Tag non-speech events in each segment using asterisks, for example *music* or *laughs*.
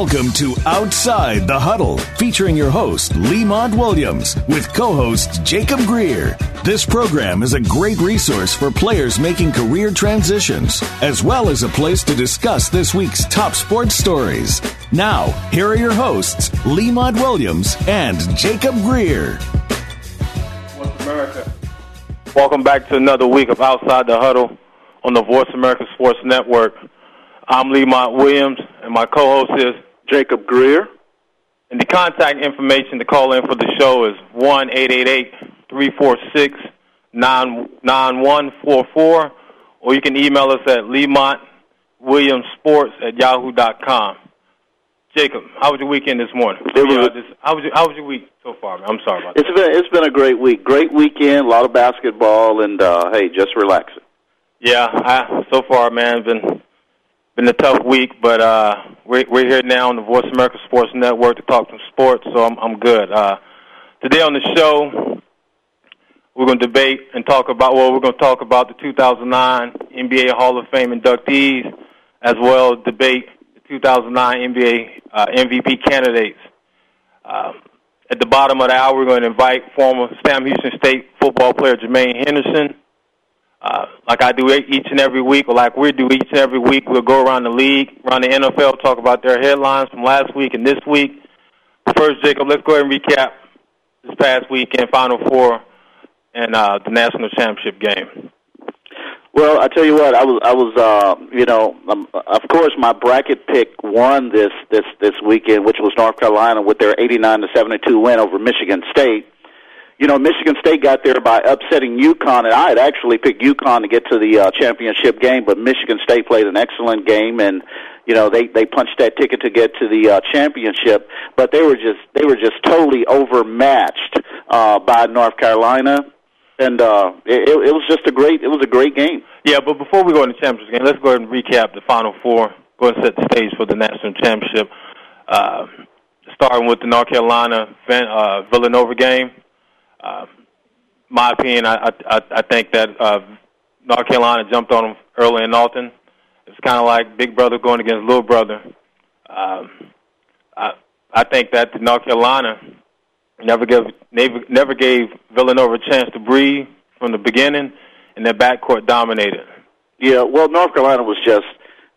Welcome to Outside the Huddle, featuring your host, Lemont Williams, with co host Jacob Greer. This program is a great resource for players making career transitions, as well as a place to discuss this week's top sports stories. Now, here are your hosts, Lemont Williams and Jacob Greer. Voice America. Welcome back to another week of Outside the Huddle on the Voice America Sports Network. I'm Lemont Williams, and my co-host is Jacob Greer. And the contact information to call in for the show is one eight eight eight three four six nine nine one four four, or you can email us at lemontwilliamsports at yahoo dot com. Jacob, how was your weekend this morning? It was- Yeah, this- how was your, how was your week so far? Man? I'm sorry about that. It's been it's been a great week, great weekend, a lot of basketball, and uh, hey, just relaxing. Yeah, I, so far, man, been been a tough week, but uh, we're we're here now on the Voice America Sports Network to talk some sports, so I'm I'm good. Uh, today on the show, we're going to debate and talk about well, we're going to talk about the 2009 NBA Hall of Fame inductees, as well as debate the 2009 NBA uh, MVP candidates. Uh, at the bottom of the hour, we're going to invite former Sam Houston State football player Jermaine Henderson uh, like I do each and every week, or like we do each and every week, we'll go around the league, around the NFL, talk about their headlines from last week and this week. First, Jacob, let's go ahead and recap this past weekend, Final Four, and uh, the national championship game. Well, I tell you what, I was I was uh, you know, um, of course, my bracket pick won this this this weekend, which was North Carolina with their 89 to 72 win over Michigan State. You know, Michigan State got there by upsetting UConn, and I had actually picked UConn to get to the uh, championship game, but Michigan State played an excellent game, and you know they they punched that ticket to get to the uh, championship. But they were just they were just totally overmatched uh, by North Carolina, and uh, it, it was just a great it was a great game. Yeah, but before we go into the championship game, let's go ahead and recap the Final Four. Go ahead and set the stage for the national championship. Uh, starting with the North Carolina uh, Villanova game. Uh, my opinion, I, I I think that uh, North Carolina jumped on them early in Alton. It's kind of like big brother going against little brother. Um, I I think that North Carolina never gave never, never gave Villanova a chance to breathe from the beginning, and their backcourt dominated. Yeah, well, North Carolina was just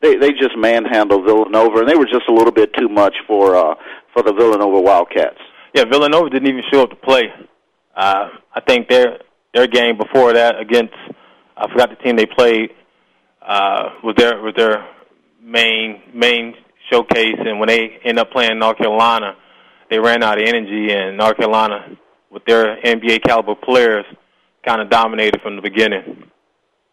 they they just manhandled Villanova, and they were just a little bit too much for uh, for the Villanova Wildcats. Yeah, Villanova didn't even show up to play. Uh, I think their their game before that against I forgot the team they played uh, was their was their main main showcase, and when they end up playing North Carolina, they ran out of energy, and North Carolina with their NBA caliber players kind of dominated from the beginning.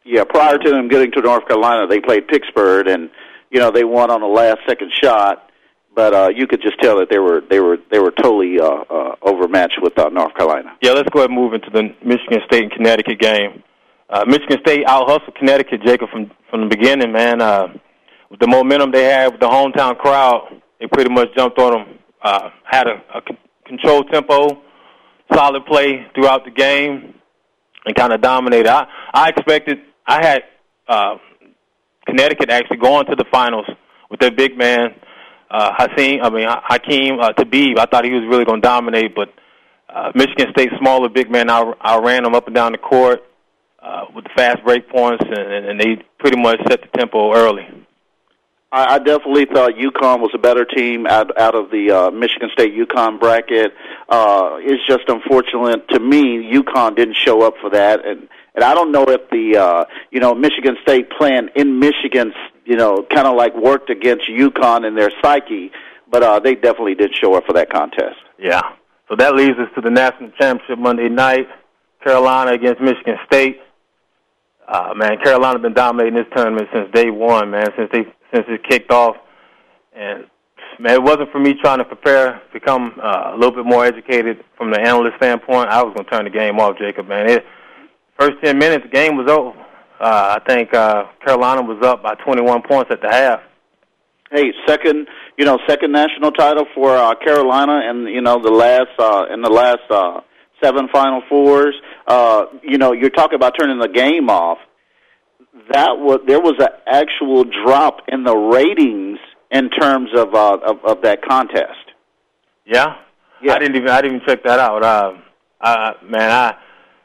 Yeah, prior to them getting to North Carolina, they played Pittsburgh, and you know they won on the last second shot. But uh, you could just tell that they were they were they were totally uh, uh, overmatched with uh, North Carolina. Yeah, let's go ahead and move into the Michigan State and Connecticut game. Uh, Michigan State out hustled Connecticut, Jacob, from from the beginning, man. Uh, with the momentum they had with the hometown crowd, they pretty much jumped on them. Uh, had a, a controlled tempo, solid play throughout the game, and kind of dominated. I I expected I had uh, Connecticut actually going to the finals with their big man uh, Hakeem. I mean Hakeem uh, Thabeet. I thought he was really going to dominate, but uh, Michigan State smaller big man out outran them up and down the court uh, with the fast break points, and, and they pretty much set the tempo early. I, I definitely thought UConn was a better team out out of the uh, Michigan State UConn bracket. Uh, it's just unfortunate to me UConn didn't show up for that, and and I don't know if the uh, you know Michigan State playing in Michigan's you know kind of like worked against UConn and their psyche, but uh, they definitely did show up for that contest. Yeah. So that leads us to the national championship Monday night, Carolina against Michigan State. Uh, man, Carolina been dominating this tournament since day one, man, since they since it kicked off. And man, it wasn't for me trying to prepare, become uh, a little bit more educated from the analyst standpoint. I was going to turn the game off, Jacob. Man, it, first ten minutes, the game was over. Uh, I think uh, Carolina was up by 21 points at the half. Hey, second, you know, second national title for uh, Carolina, and you know the last uh, in the last uh, seven Final Fours. Uh, you know, you're talking about turning the game off that was there was an actual drop in the ratings in terms of uh, of, of that contest. Yeah? yeah, I didn't even I didn't even check that out. Uh, I, man, I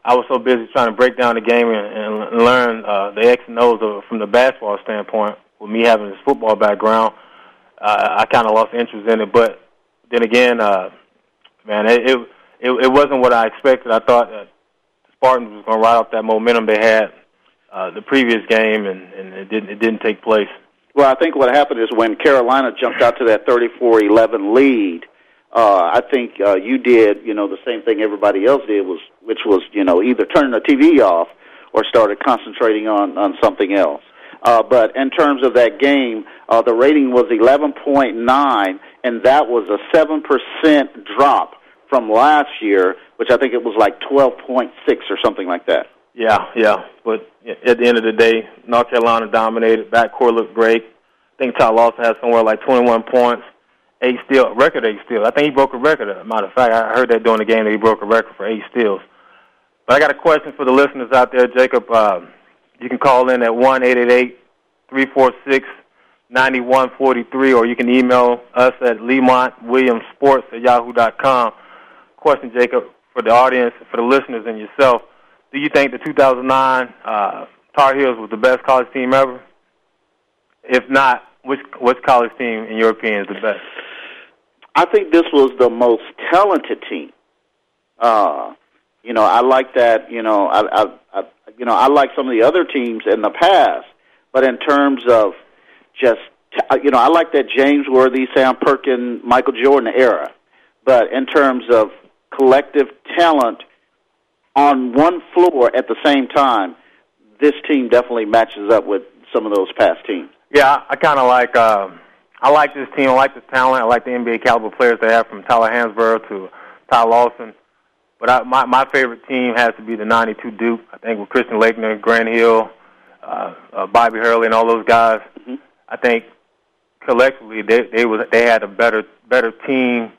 I was so busy trying to break down the game and, and learn uh, the X and O's of, from the basketball standpoint. With me having this football background, uh, I kind of lost interest in it. But then again, uh, man, it, it it it wasn't what I expected. I thought that the Spartans was going to ride off that momentum they had uh, the previous game, and, and it didn't it didn't take place. Well, I think what happened is when Carolina jumped out to that 34-11 lead, uh, I think uh, you did, you know, the same thing everybody else did was, which was, you know, either turning the TV off or started concentrating on on something else. Uh, but in terms of that game, uh, the rating was 11.9, and that was a seven percent drop from last year, which I think it was like 12.6 or something like that. Yeah, yeah. But at the end of the day, North Carolina dominated. Backcourt looked great. I think Ty Lawson had somewhere like 21 points, eight steals, record eight steals. I think he broke a record. As a matter of fact, I heard that during the game that he broke a record for eight steals. But I got a question for the listeners out there, Jacob. Uh, you can call in at one eight eight eight three four six ninety one forty three, or you can email us at Lemont Williams Sports at yahoo dot com. Question, Jacob, for the audience, for the listeners, and yourself do you think the 2009 uh, Tar Heels was the best college team ever? If not, which which college team, in your opinion, is the best? I think this was the most talented team. Uh, you know, I like that. You know, I, I, I, you know, I like some of the other teams in the past, but in terms of just, you know, I like that James Worthy, Sam Perkin, Michael Jordan era. But in terms of collective talent on one floor at the same time, this team definitely matches up with some of those past teams. Yeah, I kind of like. Uh, I like this team. I like this talent. I like the NBA caliber players they have from Tyler Hansbrough to Ty Lawson. But I, my my favorite team has to be the '92 Duke. I think with Christian Laettner, Grant Hill, uh, uh, Bobby Hurley, and all those guys. Mm-hmm. I think collectively they they was they had a better better team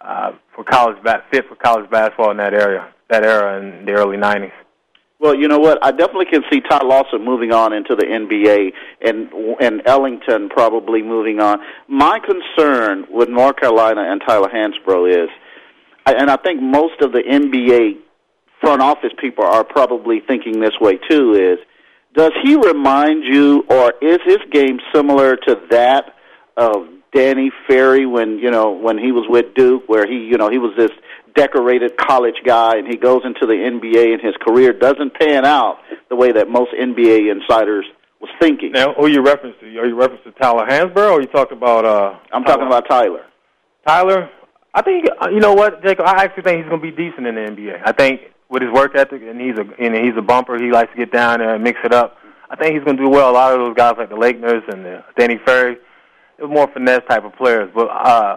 uh, for college bat fit for college basketball in that area that era in the early '90s. Well, you know what? I definitely can see Todd Lawson moving on into the NBA and and Ellington probably moving on. My concern with North Carolina and Tyler Hansbrough is, and I think most of the NBA front office people are probably thinking this way too, is does he remind you, or is his game similar to that of Danny Ferry when you know when he was with Duke, where he you know he was this decorated college guy and he goes into the NBA and his career doesn't pan out the way that most NBA insiders was thinking. Now, who you reference to? Are you reference to Tyler Hansbrough or you talk about uh I'm Tyler? talking about Tyler. Tyler, I think uh, you know what, Jacob, I actually think he's going to be decent in the NBA. I think with his work ethic and he's a and he's a bumper, he likes to get down there and mix it up. I think he's going to do well. A lot of those guys like the Laettners and the Danny Ferry, they're more finesse type of players, but uh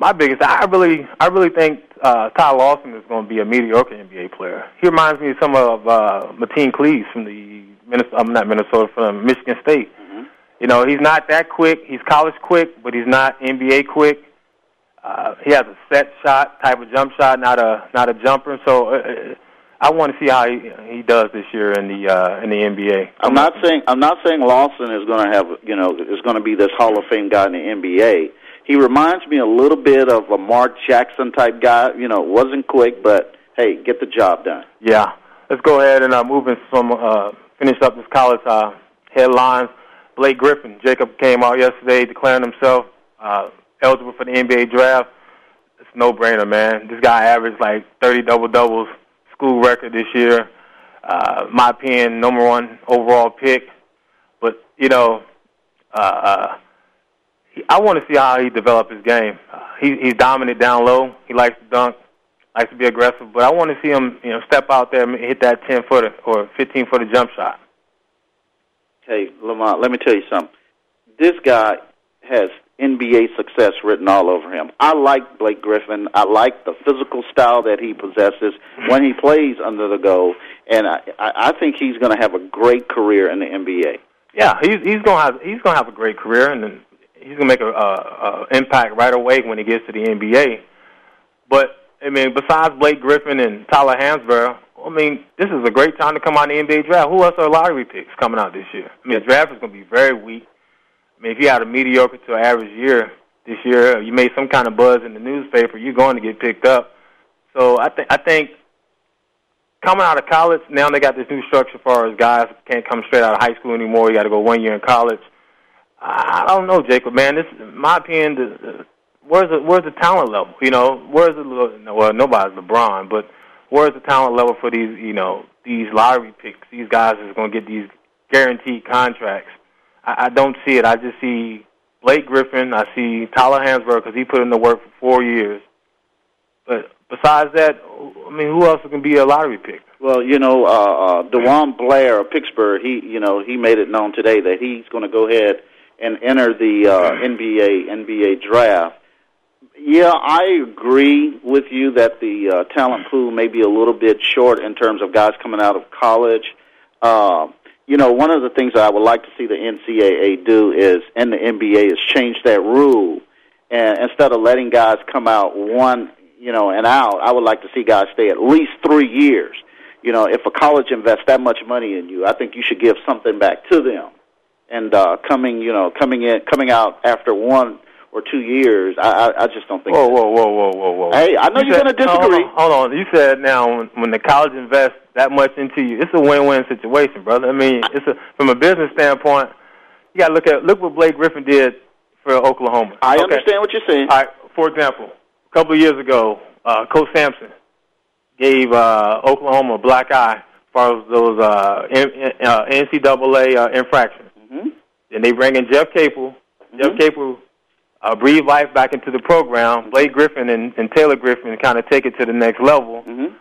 my biggest, I really, I really think uh, Ty Lawson is going to be a mediocre NBA player. He reminds me of some of uh, Mateen Cleaves from the Minnesota, I'm not Minnesota, from Michigan State. Mm-hmm. You know, he's not that quick. He's college quick, but he's not NBA quick. Uh, he has a set shot type of jump shot, not a not a jumper. So uh, uh I want to see how he, he does this year in the uh, in the NBA. I'm not saying I'm not saying Lawson is going to have you know is going to be this Hall of Fame guy in the NBA he reminds me a little bit of a Mark Jackson type guy. You know, wasn't quick, but hey, get the job done. Yeah. Let's go ahead and uh, move in some uh, finish up this college uh, headlines. Blake Griffin. Jacob came out yesterday declaring himself uh, eligible for the NBA draft. It's no brainer, man. This guy averaged like 30 double doubles, school record this year. Uh, my opinion, number one overall pick. But you know, uh, uh, I want to see how he develops his game. Uh, he, he's dominant down low. He likes to dunk, likes to be aggressive. But I want to see him, you know, step out there and hit that 10 footer or 15 footer jump shot. Hey, Lemont, let me tell you something. This guy has NBA success written all over him. I like Blake Griffin. I like the physical style that he possesses when he plays under the goal, and I, I think he's going to have a great career in the NBA. Yeah, he's he's going to have he's going to have a great career, and he's going to make a, a, a impact right away when he gets to the NBA. But I mean, besides Blake Griffin and Tyler Hansbrough, I mean, this is a great time to come out in the NBA draft. Who else are lottery picks coming out this year? I mean, the draft is going to be very weak. I mean, if you had a mediocre to average year this year, you made some kind of buzz in the newspaper, you're going to get picked up. So I think I think coming out of college now they got this new structure as far as guys can't come straight out of high school anymore. You got to go one year in college. I don't know, Jacob. Man, this, my opinion, the, where's the where's the talent level? You know, where's the well, nobody's LeBron, but where's the talent level for these, you know, these lottery picks? These guys is going to get these guaranteed contracts. I, I don't see it. I just see Blake Griffin. I see Tyler Hansbrough because he put in the work for four years. But besides that, I mean, who else can be a lottery pick? Well, you know, uh, uh, DeJuan Blair of Pittsburgh. He, you know, he made it known today that he's going to go ahead and enter the uh, NBA NBA draft. Yeah, I agree with you that the uh, talent pool may be a little bit short in terms of guys coming out of college. Uh, you know, one of the things that I would like to see the NCAA do is, and the NBA, is change that rule. And instead of letting guys come out one, you know, and out, I would like to see guys stay at least three years. You know, if a college invests that much money in you, I think you should give something back to them. And uh, coming, you know, coming in, coming out after one or two years. I I, I just don't think. Whoa, whoa, whoa, whoa, whoa, whoa! Hey, I know you are going to disagree. Hold on, hold on, you said now when, when the college invests that much into you, it's a win-win situation, brother. I mean, it's a from a business standpoint. You got to look at look what Blake Griffin did for Oklahoma. I okay. understand what you're saying. All right, for example, a couple of years ago, uh, Coach Sampson gave uh, Oklahoma a black eye as far as those uh, uh, NCAA uh, infractions. And they bring in Jeff Capel. Mm-hmm. Jeff Capel uh, breathe life back into the program. Blake Griffin and, and Taylor Griffin kind of take it to the next level. Mm-hmm.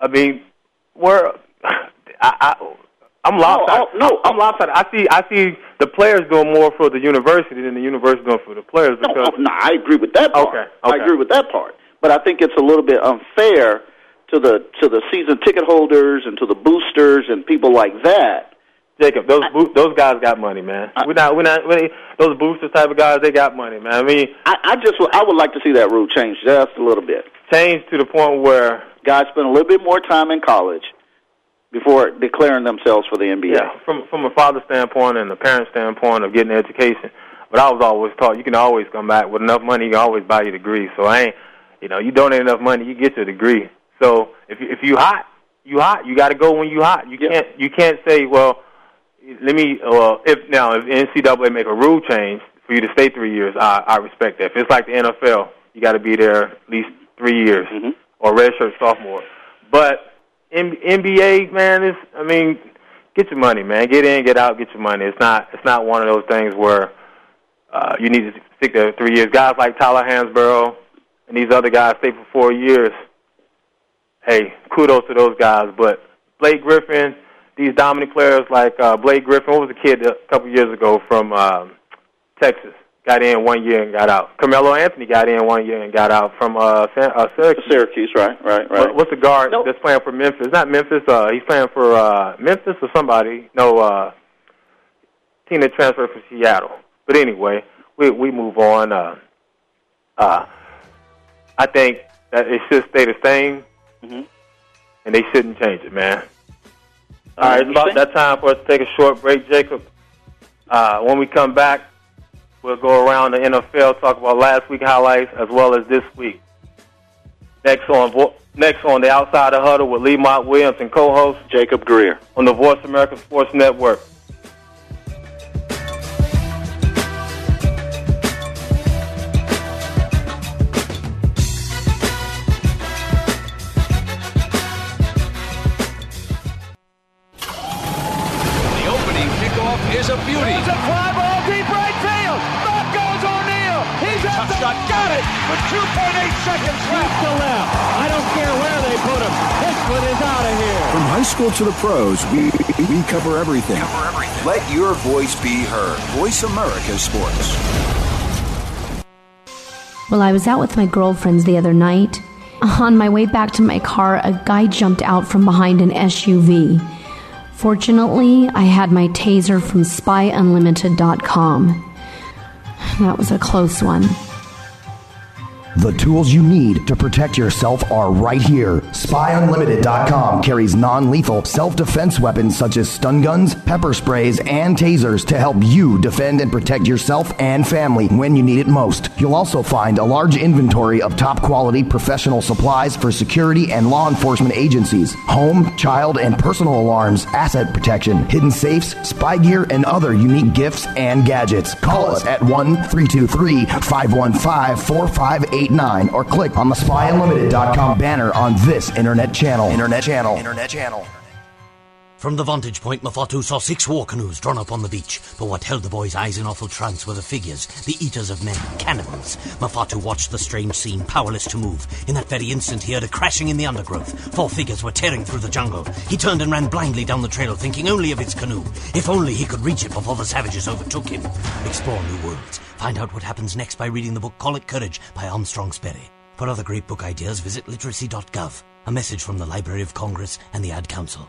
I mean, we're *sighs* I, I I'm lopsided. No, no, I'm lopsided. I see I see the players doing more for the university than the university doing for the players. Because no, no, I agree with that part. Okay, okay. I agree with that part. But I think it's a little bit unfair to the to the season ticket holders and to the boosters and people like that Jacob, those bo- those guys got money, man. we're not we're not we're, those boosters type of guys. They got money, man. I mean, I, I just I would like to see that rule change just a little bit. Change to the point where guys spend a little bit more time in college before declaring themselves for the NBA. Yeah, from from a father standpoint and a parent standpoint of getting education. But I was always taught you can always come back with enough money. You can always buy your degree. So I ain't, you know, you donate enough money, you get your degree. So if you, if you hot, you hot. You got to go when you hot. You Yeah. can't you can't say well let me. Well, if now if NCAA make a rule change for you to stay three years, I, I respect that. If it's like the NFL, you got to be there at least three years Mhm. or redshirt sophomore. But in, NBA, man, is I mean, get your money, man. Get in, get out, get your money. It's not it's not one of those things where uh, you need to stick there three years. Guys like Tyler Hansbrough and these other guys stay for four years. Hey, kudos to those guys. But Blake Griffin these dominant players like uh, Blake Griffin. What was the kid a couple years ago from um, Texas? Got in one year and got out. Carmelo Anthony got in one year and got out from uh, San, uh, Syracuse. Syracuse, right, right, right. What, what's the guard Nope. that's playing for Memphis? Not Memphis. Uh, he's playing for uh, Memphis or somebody. No, uh, team that transferred from Seattle. But anyway, we we move on. Uh, uh, I think that it should stay the same, Mhm. and they shouldn't change it, man. I All right, it's about that time for us to take a short break, Jacob. Uh, when we come back, we'll go around the NFL, talk about last week highlights as well as this week. Next on Vo- next on the Outside the Huddle with Lee Lemont Williams and co-host Jacob Greer. on the Voice America Sports Network. To the pros, we we cover everything. Cover everything. Let your voice be heard. Voice America Sports. Well, I was out with my girlfriends the other night. On my way back to my car, a guy jumped out from behind an SUV. Fortunately, I had my taser from spyunlimited.com. That was a close one. The tools you need to protect yourself are right here. SpyUnlimited.com carries non lethal self defense weapons such as stun guns, pepper sprays, and tasers to help you defend and protect yourself and family when you need it most. You'll also find a large inventory of top quality professional supplies for security and law enforcement agencies, home, child, and personal alarms, asset protection, hidden safes, spy gear, and other unique gifts and gadgets. Call us at 1 323 515 4588 or click on the spyunlimited.com banner on this internet channel. Internet channel. Internet channel. From the vantage point, Mafatu saw six war canoes drawn up on the beach. But what held the boy's eyes in awful trance were the figures, the eaters of men, cannibals. Mafatu watched the strange scene, powerless to move. In that very instant, he heard a crashing in the undergrowth. Four figures were tearing through the jungle. He turned and ran blindly down the trail, thinking only of its canoe. If only he could reach it before the savages overtook him. Explore new worlds. Find out what happens next by reading the book Call It Courage by Armstrong Sperry. For other great book ideas, visit literacy.gov. A message from the Library of Congress and the Ad Council.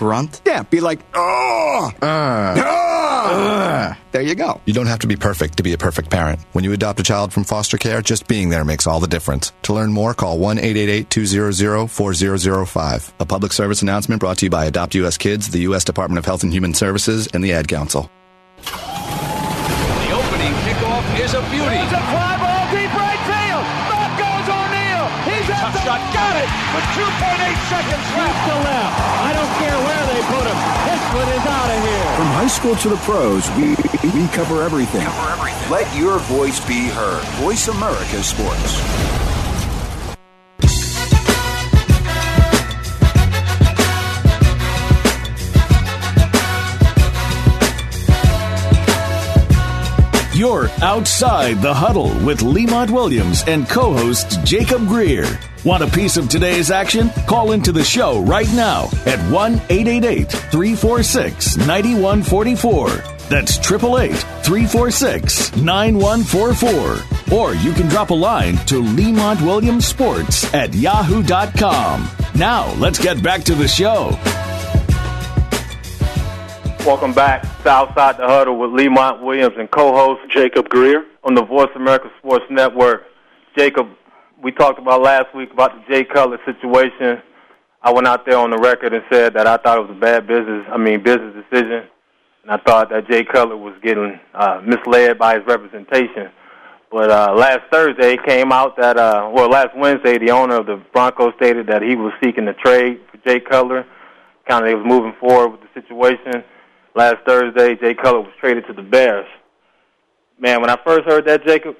Grunt? Yeah, be like, oh! Uh. Uh. There you go. You don't have to be perfect to be a perfect parent. When you adopt a child from foster care, just being there makes all the difference. To learn more, call 1 888 200 4005. A public service announcement brought to you by Adopt US Kids, the U.S. Department of Health and Human Services, and the Ad Council. The opening kickoff is a beauty. It's a fly ball deep right field. Back goes O'Neill. He's at the shot. got it with 2.8 seconds left left. Him. Is out of here. From high school to the pros, we we cover everything. Cover everything. Let your voice be heard. Voice America Sports. You're outside the huddle with Lemont Williams and co-host Jacob Greer. Want a piece of today's action? Call into the show right now at 1-888-346-9144. That's 888-346-9144. Or you can drop a line to Lemont Williams Sports at yahoo.com. Now, let's get back to the show. Welcome back to Outside the Huddle with Lemont Williams and co-host Jacob Greer on the Voice America Sports Network. Jacob, we talked about last week about the Jay Cutler situation. I went out there on the record and said that I thought it was a bad business, I mean business decision, and I thought that Jay Cutler was getting uh, misled by his representation. But uh, last Thursday it came out that, uh, well, last Wednesday, the owner of the Broncos stated that he was seeking a trade for Jay Cutler. Kind of, he was moving forward with the situation. Last Thursday, Jay Cutler was traded to the Bears. Man, when I first heard that, Jacob,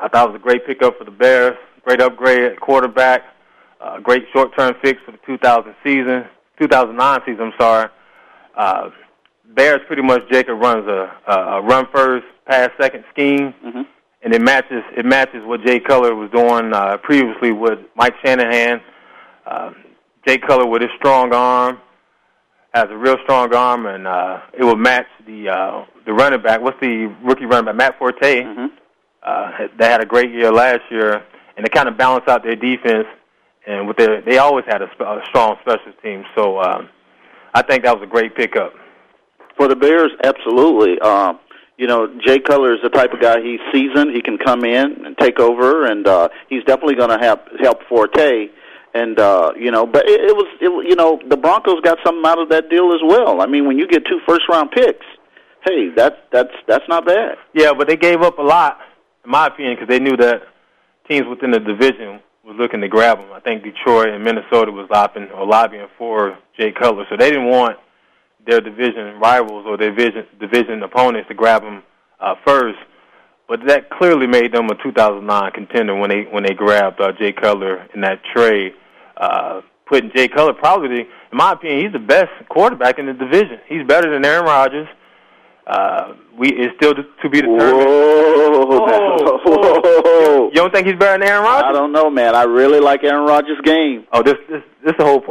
I thought it was a great pickup for the Bears. Great upgrade at quarterback. Uh, great short-term fix for the 2000 season, 2009 season. I'm sorry. Uh, Bears pretty much Jacob runs a, a, run first, pass second scheme, mm-hmm. and it matches it matches what Jay Cutler was doing uh, previously with Mike Shanahan. Uh, Jay Cutler with his strong arm has a real strong arm, and uh, it will match the uh, the running back. What's the rookie running back? Matt Forte. Mm-hmm. Uh, they had a great year last year, and they kind of balance out their defense. And with their, they always had a, sp- a strong special team. So um, I think that was a great pickup for the Bears. Absolutely. Um, you know, Jay Cutler is the type of guy. He's seasoned. He can come in and take over, and uh, he's definitely going to help help Forte. And uh, you know, but it, it was it, you know the Broncos got something out of that deal as well. I mean, when you get two first round picks, hey, that's that's that's not bad. Yeah, but they gave up a lot, in my opinion, because they knew that teams within the division was looking to grab him. I think Detroit and Minnesota was lobbying or lobbying for Jay Cutler, so they didn't want their division rivals or their division division opponents to grab him uh, first. but that clearly made them a 2009 contender when they when they grabbed uh, Jay Cutler in that trade, uh, putting Jay Cutler probably, in my opinion, he's the best quarterback in the division. He's better than Aaron Rodgers. Uh, we it's still to, to be determined. Whoa, Oh, whoa. You don't think he's better than Aaron Rodgers? I don't know, man. I really like Aaron Rodgers' game. Oh, this this this the whole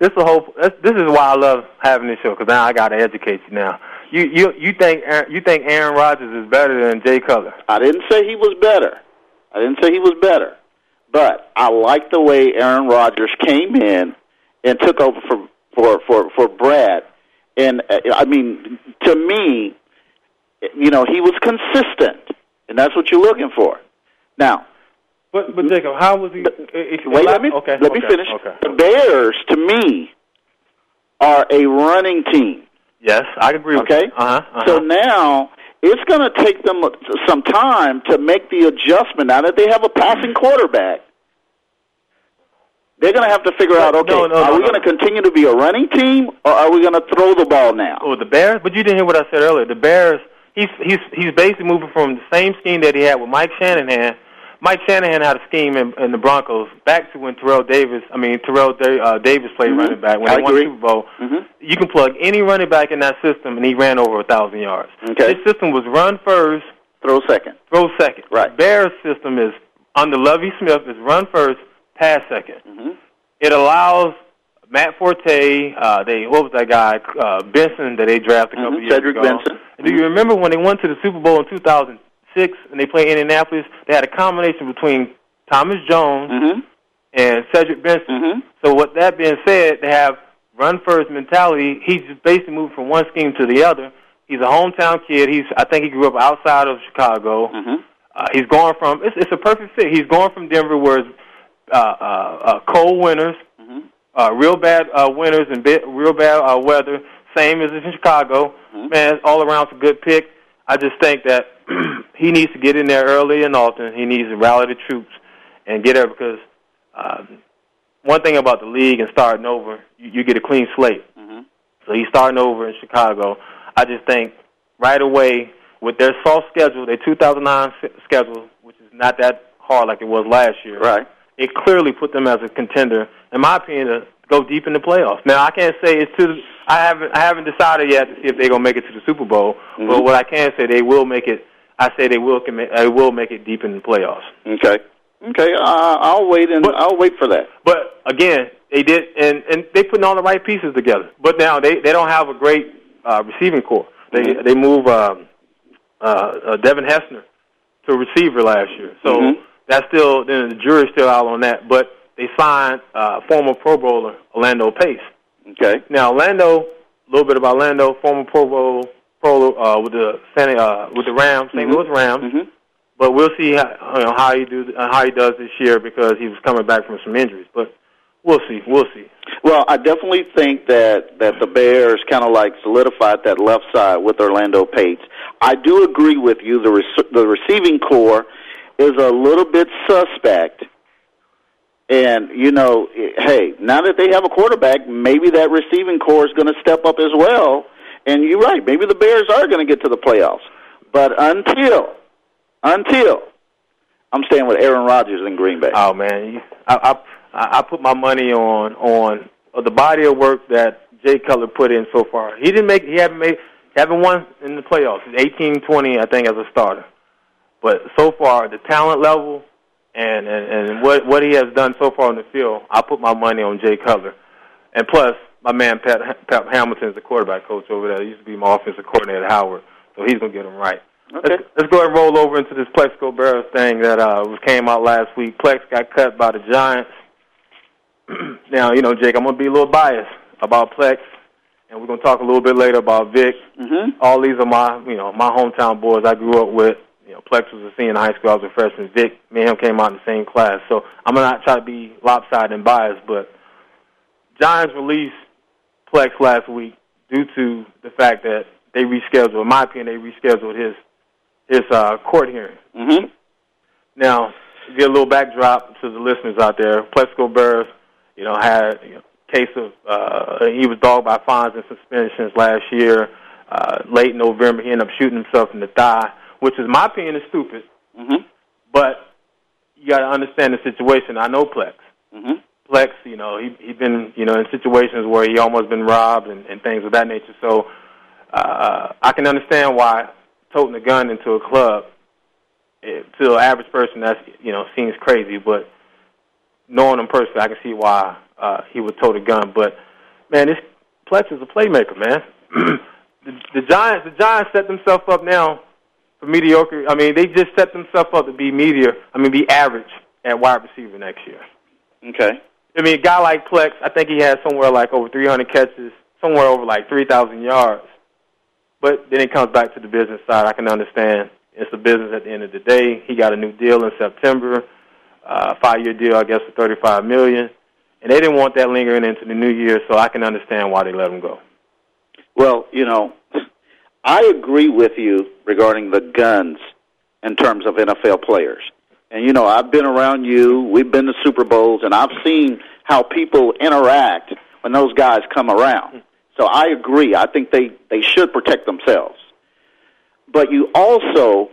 this the whole this, this is why I love having this show because now I got to educate you now. You you you think Aaron, you think Aaron Rodgers is better than Jay Cutler? I didn't say he was better. I didn't say he was better. But I like the way Aaron Rodgers came in and took over for for for for Brad. And uh, I mean, to me, you know, he was consistent, and that's what you're looking for. Now, But but Jacob, how was he? wait, let me okay, let me finish. Okay. The Bears, to me, are a running team. Yes, I agree. with Okay. you. Uh-huh, uh-huh. So now it's going to take them some time to make the adjustment. Now that they have a passing quarterback, they're going to have to figure out: okay, no, no, are we no. going to continue to be a running team, or are we going to throw the ball now? Oh, the Bears. But you didn't hear what I said earlier. The Bears. He's he's he's basically moving from the same scheme that he had with Mike Shanahan. Mike Shanahan had a scheme in, in the Broncos back to when Terrell Davis. I mean Terrell uh, Davis played Mhm. running back when I they won the Super Bowl. hmm You can plug any running back in that system, and he ran over a thousand yards. Okay. His system was run first, Throw second. throw second. Right. Bears system is under Lovie Smith is run first, pass 2nd Mm-hmm. It allows Matt Forte, uh, they what was that guy uh, Benson that they drafted a couple Mhm, years Cedric ago. Benson. Do you remember when they went to the Super Bowl in 2006 and they played Indianapolis? They had a combination between Thomas Jones Mm-hmm. and Cedric Benson. So with that being said, they have run first mentality. He's just basically moved from one scheme to the other. He's a hometown kid. He's I think he grew up outside of Chicago. Mm-hmm. Uh, he's going from it's, it's a perfect fit. He's going from Denver where it's uh, uh, uh, cold winters, Mm-hmm. uh, real bad uh, winters and bit, real bad uh, weather. Same as in Chicago. Mm-hmm. Man, all around it's a good pick. I just think that *clears throat* he needs to get in there early and often. He needs to rally the troops and get there because um, one thing about the league and starting over, you, you get a clean slate. Mm-hmm. So he's starting over in Chicago. I just think right away with their soft schedule, their 2009 s- schedule, which is not that hard like it was last year. Right. It clearly put them as a contender, in my opinion, go deep in the playoffs. Now I can't say it's to. The, I haven't. I haven't decided yet to see if they're gonna make it to the Super Bowl. But Mhm. what I can say, they will make it. I say they will. Commit, they will make it deep in the playoffs. Okay. Okay. Uh, I'll wait and I'll wait for that. But again, they did, and and they putting all the right pieces together. But now they they don't have a great uh, receiving core. They Mhm. they move um, uh, uh, Devin Hester to receiver last year, so Mhm. that's still then the jury's still out on that. But they signed uh, former Pro Bowler Orlando Pace. Okay. Now Orlando, a little bit about Orlando, former Pro Bowl pro uh, with the San, uh, with the Rams, St. Mhm. Louis Rams. Mhm. But we'll see how, you know, how he do uh, how he does this year because he was coming back from some injuries. But we'll see. We'll see. Well, I definitely think that that the Bears kind of like solidified that left side with Orlando Pace. I do agree with you. The rec- the receiving core is a little bit suspect, and you know, hey, now that they have a quarterback, maybe that receiving core is going to step up as well. And you're right. Maybe the Bears are going to get to the playoffs, but until until I'm staying with Aaron Rodgers in Green Bay. Oh man, I, I I put my money on on the body of work that Jay Cutler put in so far. He didn't make. He haven't made. Haven't won in the playoffs. He's 18, 20, I think, as a starter. But so far, the talent level and and, and what what he has done so far on the field, I put my money on Jay Cutler. And plus, my man Pep, Pep Hamilton is the quarterback coach over there. He used to be my offensive coordinator at Howard, so he's gonna get him right. Okay. Let's, let's go ahead and roll over into this Plaxico Burress thing that uh, came out last week. Plex got cut by the Giants. *clears throat* now, you know, Jake, I'm gonna be a little biased about Plex, and we're gonna talk a little bit later about Vic. Mm-hmm. All these are my, you know, my hometown boys I grew up with. You know, Plex was a senior in high school. I was a freshman. Vic, me and him came out in the same class. So I'm gonna not try to be lopsided and biased, but Giants released Plex last week due to the fact that they rescheduled. In my opinion, they rescheduled his his uh, court hearing. Mm-hmm. Now, to get a little backdrop to the listeners out there, Plaxico Burress, you know, had you know, case of uh, he was dogged by fines and suspensions last year. Uh, late in November, he ended up shooting himself in the thigh, which is my opinion is stupid. Mm-hmm. But you got to understand the situation. I know Plex. Mm-hmm. Plex, you know, he he been you know in situations where he almost been robbed and, and things of that nature. So uh, I can understand why toting a gun into a club it, to an average person that's you know seems crazy, but knowing him personally, I can see why uh, he would tote a gun. But man, this Plex is a playmaker, man. *clears throat* the, the Giants, the Giants set themselves up now for mediocre. I mean, they just set themselves up to be media. I mean, be average at wide receiver next year. Okay. I mean, a guy like Plex, I think he has somewhere like over 300 catches, somewhere over like 3,000 yards. But then it comes back to the business side. I can understand it's a business at the end of the day. He got a new deal in September, uh, five-year deal, I guess, for 35 million, and they didn't want that lingering into the new year. So I can understand why they let him go. Well, you know, I agree with you regarding the guns in terms of NFL players. And you know, I've been around you. We've been to Super Bowls, and I've seen how people interact when those guys come around. So I agree. I think they they should protect themselves. But you also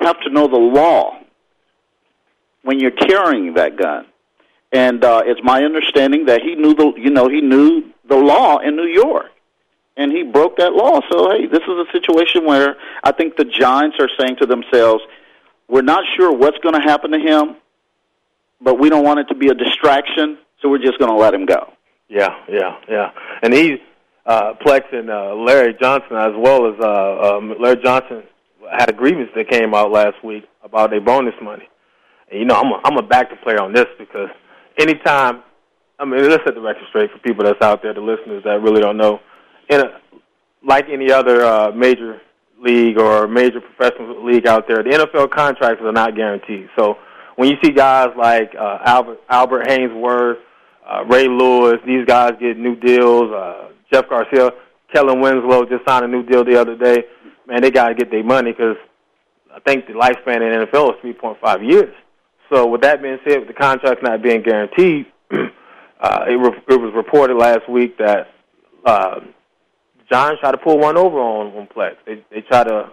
have to know the law when you're carrying that gun. And uh, it's my understanding that he knew the you know he knew the law in New York, and he broke that law. So hey, this is a situation where I think the Giants are saying to themselves, "We're not sure what's going to happen to him, but we don't want it to be a distraction, so we're just going to let him go." Yeah, yeah, yeah. And he's uh, Plex and uh, Larry Johnson, as well as uh, um, Larry Johnson, had a grievance that came out last week about their bonus money. And you know, I'm a, I'm a back to player on this because anytime, I mean, let's set the record straight for people that's out there, the listeners that really don't know. In a, like any other uh, major league or major professional league out there, the NFL contracts are not guaranteed. So when you see guys like uh, Albert Albert Haynesworth, uh, Ray Lewis, these guys get new deals. Uh, Jeff Garcia, Kellen Winslow just signed a new deal the other day. Man, they got to get their money because I think the lifespan in the NFL is 3.5 years. So with that being said, with the contracts not being guaranteed, *clears throat* uh, it, re- it was reported last week that uh, John tried to pull one over on, on Plex. They they tried to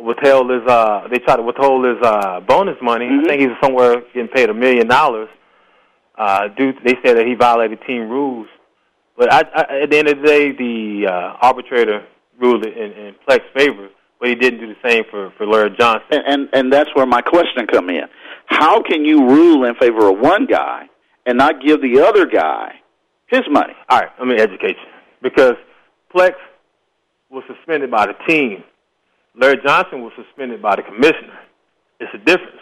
withhold his uh they tried to withhold his uh bonus money. I think he's somewhere getting paid a million dollars. Uh due they said that he violated team rules. But I, I, at the end of the day, the uh, arbitrator ruled it in, in Plex's favor, but he didn't do the same for for Larry Johnson. And, and and that's where my question come in. How can you rule in favor of one guy and not give the other guy his money? All right, let me educate you because Plex was suspended by the team. Larry Johnson was suspended by the commissioner. It's a difference.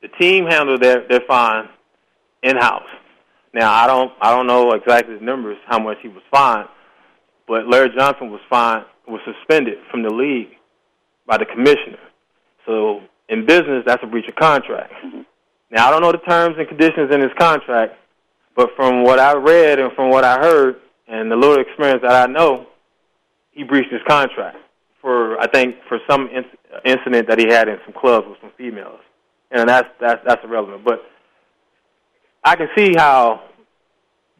The team handled their their fine in house. Now I don't I don't know exactly the numbers how much he was fined, but Larry Johnson was fined was suspended from the league by the commissioner. So in business, that's a breach of contract. Mm-hmm. Now I don't know the terms and conditions in his contract, but from what I read and from what I heard and the little experience that I know, he breached his contract for I think for some inc- incident that he had in some clubs with some females, and that's that's that's irrelevant. But I can see how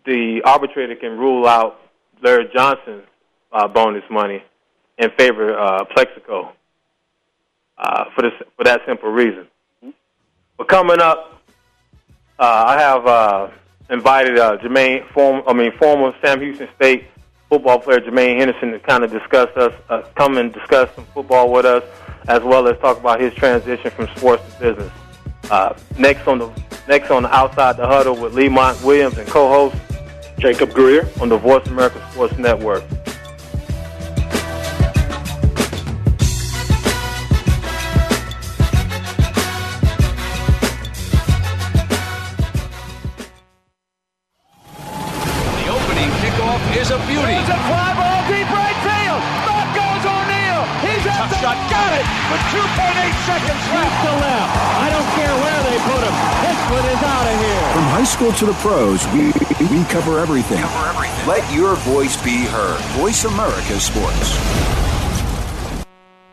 the arbitrator can rule out Larry Johnson's uh, bonus money in favor of uh, Plaxico uh, for this for that simple reason. But coming up, uh, I have uh, invited uh, Jermaine, form, I mean former Sam Houston State football player Jermaine Henderson to kind of discuss us, uh, come and discuss some football with us, as well as talk about his transition from sports to business. Uh, next on the next on the outside the huddle with Lemont Williams and co-host Jacob Greer on the Voice America Sports Network. Seconds left to left. I don't care where they put him. One is out of here. From high school to the pros, we, we cover everything. Let your voice be heard. Voice America Sports.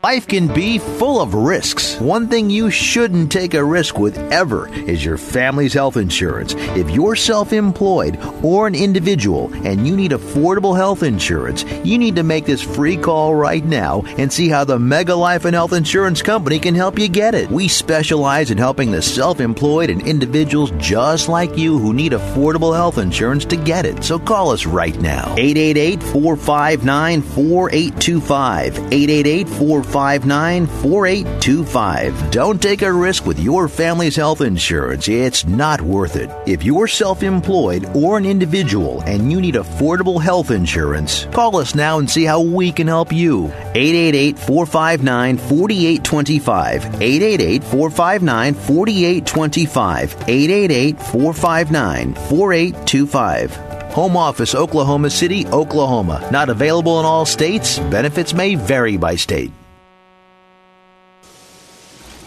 Life can be full of risks. One thing you shouldn't take a risk with ever is your family's health insurance. If you're self employed or an individual and you need affordable health insurance, you need to make this free call right now and see how the Mega Life and Health Insurance Company can help you get it. We specialize in helping the self employed and individuals just like you who need affordable health insurance to get it. So call us right now. 888 459 4825. 888 459 4825. Don't take a risk with your family's health insurance. It's not worth it. If you're self employed or an individual and you need affordable health insurance, call us now and see how we can help you. 888 459 4825. 888 459 4825. 888 459 4825. Home Office, Oklahoma City, Oklahoma. Not available in all states. Benefits may vary by state.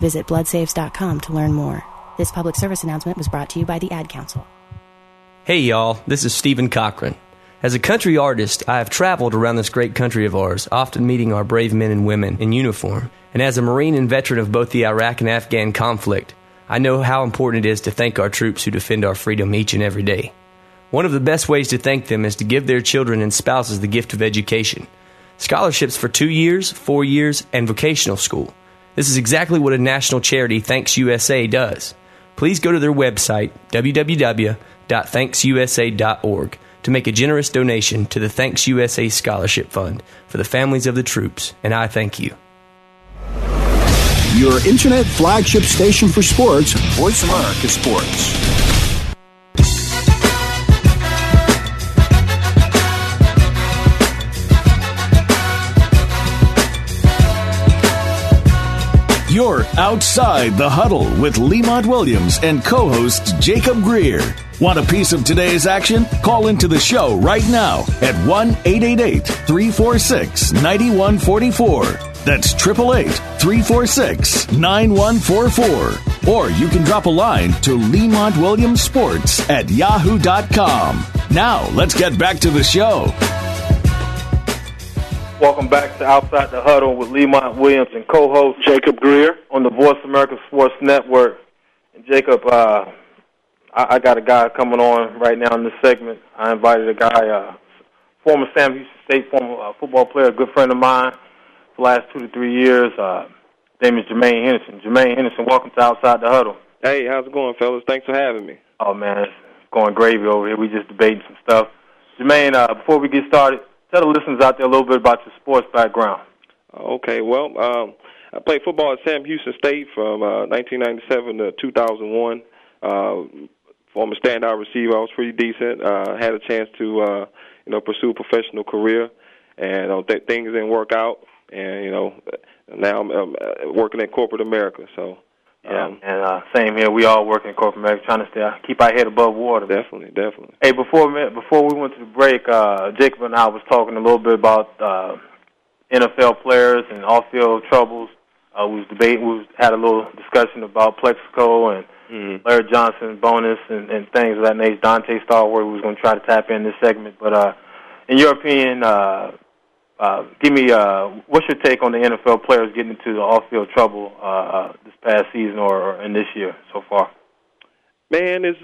Visit bloodsaves.com to learn more. This public service announcement was brought to you by the Ad Council. Hey, y'all, this is Stephen Cochran. As a country artist, I have traveled around this great country of ours, often meeting our brave men and women in uniform. And as a Marine and veteran of both the Iraq and Afghan conflict, I know how important it is to thank our troops who defend our freedom each and every day. One of the best ways to thank them is to give their children and spouses the gift of education. Scholarships for two years, four years, and vocational school. This is exactly what a national charity, Thanks USA, does. Please go to their website, www.thanksusa.org, to make a generous donation to the Thanks USA Scholarship Fund for the families of the troops, and I thank you. Your internet flagship station for sports, Voice America Sports. You're outside the huddle with Lemont Williams and co host Jacob Greer. Want a piece of today's action? Call into the show right now at 1 888 346 9144. That's 888 346 9144. Or you can drop a line to Lemont Williams Sports at yahoo.com. Now, let's get back to the show. Welcome back to Outside the Huddle with Lemont Williams and co-host Jacob Greer on the Voice America Sports Network. And Jacob, uh, I, I got a guy coming on right now in this segment. I invited a guy, uh, former Sam Houston State former uh, football player, a good friend of mine for the last two to three years. Uh, name is Jermaine Henderson. Jermaine Henderson, welcome to Outside the Huddle. Hey, how's it going, fellas? Thanks for having me. Oh man, it's going gravy over here. We just debating some stuff. Jermaine, uh, before we get started, tell the listeners out there a little bit about your sports background. Okay, well, um, I played football at Sam Houston State from uh, 1997 to 2001. Uh, former standout receiver, I was pretty decent. Uh, had a chance to, uh, you know, pursue a professional career, and uh, th- things didn't work out. And you know, now I'm um, working at corporate America. So. Yeah, um, and uh, same here. We all work in corporate America, trying to stay keep our head above water. Definitely, definitely. Hey, before before we went to the break, uh, Jacob and I was talking a little bit about uh, NFL players and off-field troubles. Uh, we was debating. We was, had a little discussion about Plaxico and mm-hmm. Larry Johnson bonus and, and things of that nature. Donté Stallworth we was going to try to tap in this segment, but uh, in your opinion, uh, uh, give me uh, what's your take on the NFL players getting into the off-field trouble uh, uh, this past season or, or in this year so far? Man, it's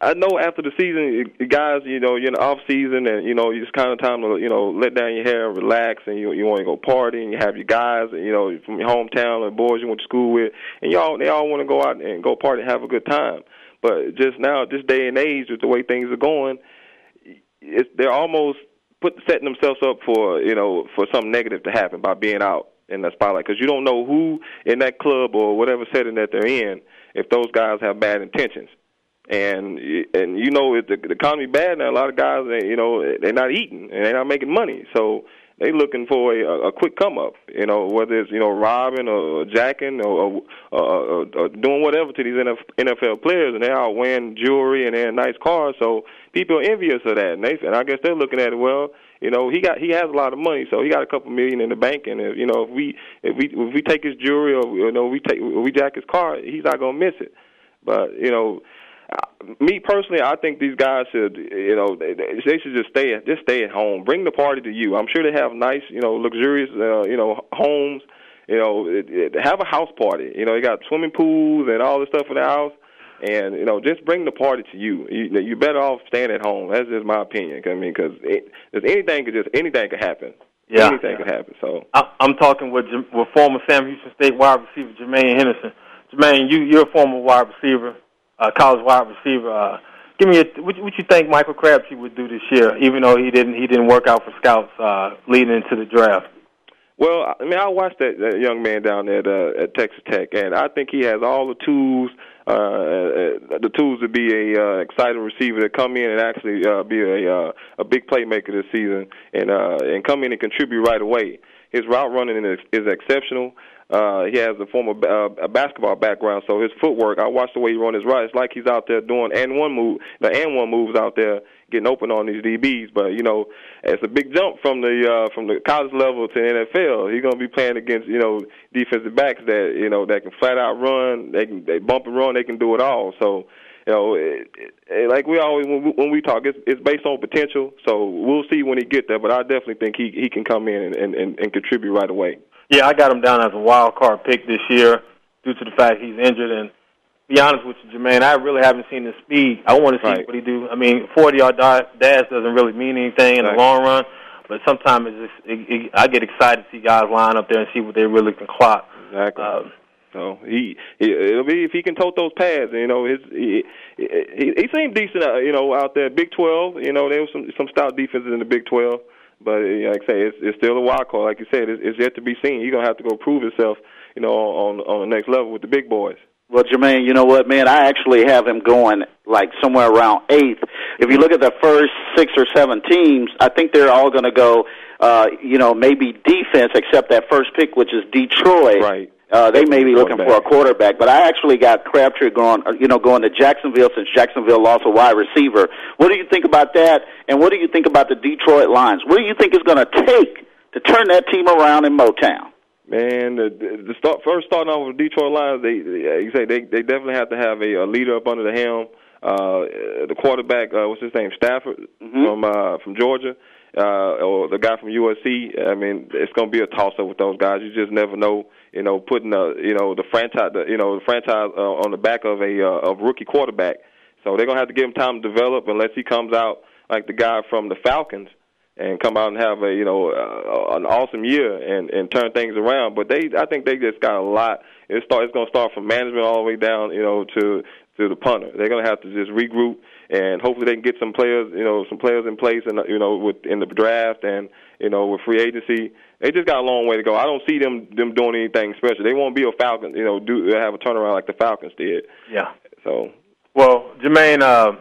I know after the season, guys, you know, you're in the off season, and you know, it's kind of time to you know let down your hair, and relax, and you you want to go party, and you have your guys, you know, from your hometown, the boys you went to school with, and y'all they all want to go out and go party and have a good time. But just now, this day and age, with the way things are going, it's, they're almost put setting themselves up for you know for something negative to happen by being out in the spotlight because you don't know who in that club or whatever setting that they're in if those guys have bad intentions. And and you know if the, the economy bad now, a lot of guys you know they're not eating and they're not making money, so they looking for a, a quick come up. You know whether it's you know robbing or jacking or, or, or, or doing whatever to these NFL players, and they're out wearing jewelry and they're in nice cars, so people are envious of that. And they and I guess they're looking at it well you know, he got he has a lot of money, so he got a couple million in the bank. And if, you know, if we if we if we take his jewelry or you know we take we jack his car, he's not gonna miss it. But you know, me personally, I think these guys should, you know, they, they should just stay just stay at home. Bring the party to you. I'm sure they have nice, you know, luxurious, uh, you know, homes. You know, it, it, have a house party. You know, you got swimming pools and all this stuff in the house and you know just bring the party to you. You you better off staying at home. That's just my opinion. I mean, because anything could just anything could happen. Yeah, anything yeah. could happen. So I, I'm talking with with former Sam Houston State wide receiver Jermaine Henderson. Jermaine, you you're a former wide receiver, uh, college wide receiver. Uh, give me a, what, what you think Michael Crabtree would do this year, even though he didn't he didn't work out for scouts uh, leading into the draft. Well, I mean, I watched that, that young man down there at, uh, at Texas Tech, and I think he has all the tools uh, uh, the tools to be a uh, exciting receiver to come in and actually uh, be a uh, a big playmaker this season and uh, and come in and contribute right away. His route running is, is exceptional. Uh, he has a former uh, a basketball background, so his footwork. I watched the way he run his route. It's like he's out there doing and one move, the and one moves out there getting open on these DBs. But you know, it's a big jump from the uh, from the college level to the NFL. He's to be playing against you know defensive backs that you know that can flat out run. They can they bump and run. They can do it all. So you know, it, it, like we always when we, when we talk, it's, it's based on potential. So we'll see when he get there. But I definitely think he he can come in and, and, and contribute right away. Yeah, I got him down as a wild card pick this year due to the fact he's injured. And be honest with you, Jermaine, I really haven't seen the speed. I want to see right. what he do. I mean, 40 yard dash doesn't really mean anything in Right. the long run, but sometimes it's just, it, it, I get excited to see guys line up there and see what they really can clock. Exactly. Um, So he, he it'll be if he can tote those pads. You know, his he he, he seemed decent. Uh, you know, out there, Big Twelve. You know, there was some some stout defenses in the Big Twelve. But like I say, it's, it's still a wild card. Like you said, it's, it's yet to be seen. He's gonna have to go prove himself. You know, on on the next level with the big boys. Well, Jermaine, you know what, man? I actually have him going like somewhere around eighth. If you look at the first six or seven teams, I think they're all going to go, uh, you know, maybe defense, except that first pick, which is Detroit. Right. Uh, they may be looking for a quarterback, but I actually got Crabtree going, uh, you know, going to Jacksonville since Jacksonville lost a wide receiver. What do you think about that? And what do you think about the Detroit Lions? What do you think it's going to take to turn that team around in Motown? Man, the, the start, first starting off with Detroit Lions, they, they you say they they definitely have to have a, a leader up under the helm. Uh, the quarterback, uh, what's his name, Stafford from uh, from Georgia, uh, or the guy from USC. I mean, it's going to be a toss up with those guys. You just never know. You know, putting a you know the franchise, the, you know the franchise uh, on the back of a uh, of rookie quarterback. So they're going to have to give him time to develop unless he comes out like the guy from the Falcons and come out and have a you know uh, an awesome year and and turn things around. But they, I think they just got a lot. It start. It's going to start from management all the way down, you know, to to the punter. They're going to have to just regroup and hopefully they can get some players, you know, some players in place, and you know, with in the draft and you know with free agency. They just got a long way to go. I don't see them them doing anything special. They won't be a Falcon, you know, do have a turnaround like the Falcons did. Yeah. So Well, Jermaine, uh,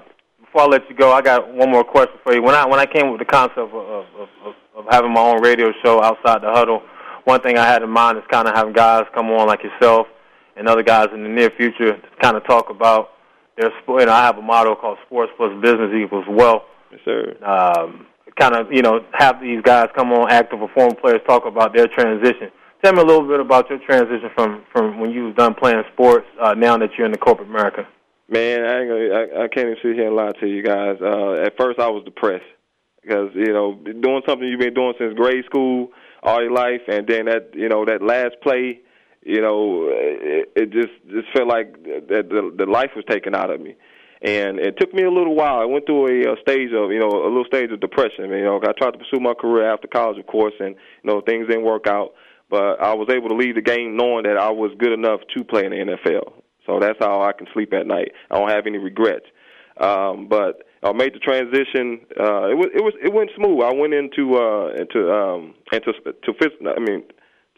before I let you go, I got one more question for you. When I when I came with the concept of of, of, of having my own radio show outside the huddle, one thing I had in mind is kind of having guys come on like yourself and other guys in the near future to kind of talk about their sport. And I have a motto called "Sports plus Business equals Wealth." Yes, sir. Um, kind of, you know, have these guys come on, active or former players, talk about their transition. Tell me a little bit about your transition from from when you was done playing sports, uh, now that you're in the corporate America. Man, I ain't gonna, I, I can't even sit here and lie to you guys. Uh, at first, I was depressed because you know doing something you've been doing since grade school all your life, and then that you know that last play, you know, it, it just just felt like that the, the life was taken out of me. And it took me a little while. I went through a, a stage of, you know, a little stage of depression. You know, I tried to pursue my career after college, of course, and you know things didn't work out. But I was able to leave the game knowing that I was good enough to play in the NFL. So that's how I can sleep at night. I don't have any regrets. Um, but I made the transition. Uh, it was it was it went smooth. I went into uh, into um, into to phys- I mean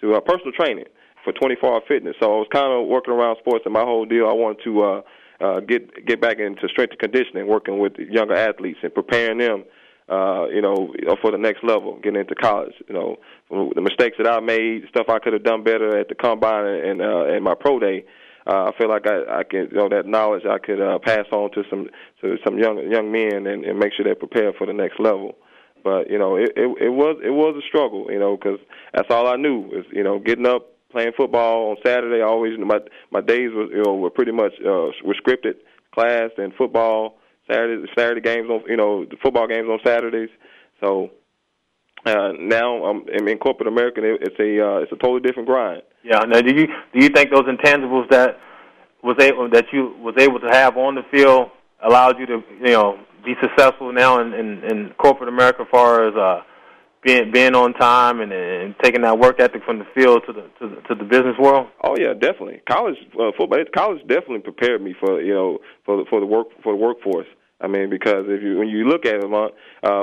to uh, personal training for 24 hour fitness. So I was kind of working around sports, and my whole deal I wanted to uh, uh, get get back into strength and conditioning, working with younger athletes and preparing them. Uh, you know, for the next level, getting into college. You know, the mistakes that I made, stuff I could have done better at the combine and uh, and my pro day uh, I feel like I, I can, you know, that knowledge I could uh, pass on to some to some young young men and, and make sure they're prepared for the next level. But you know, it it, it was it was a struggle, you know, because that's all I knew is you know getting up, playing football on Saturday. I always my my days was you know were pretty much uh, were scripted, class and football. Saturday Saturday games on you know the football games on Saturdays. So uh, now I'm, I'm in corporate America. It's a uh, it's a totally different grind. Yeah. Now, do you do you think those intangibles that was able that you was able to have on the field allowed you to you know be successful now in in, in corporate America as far as uh, being being on time and, and taking that work ethic from the field to the to the, to the business world? Oh yeah, definitely. College uh, football, college definitely prepared me for you know for the, for the work for the workforce. I mean, because if you when you look at them, uh,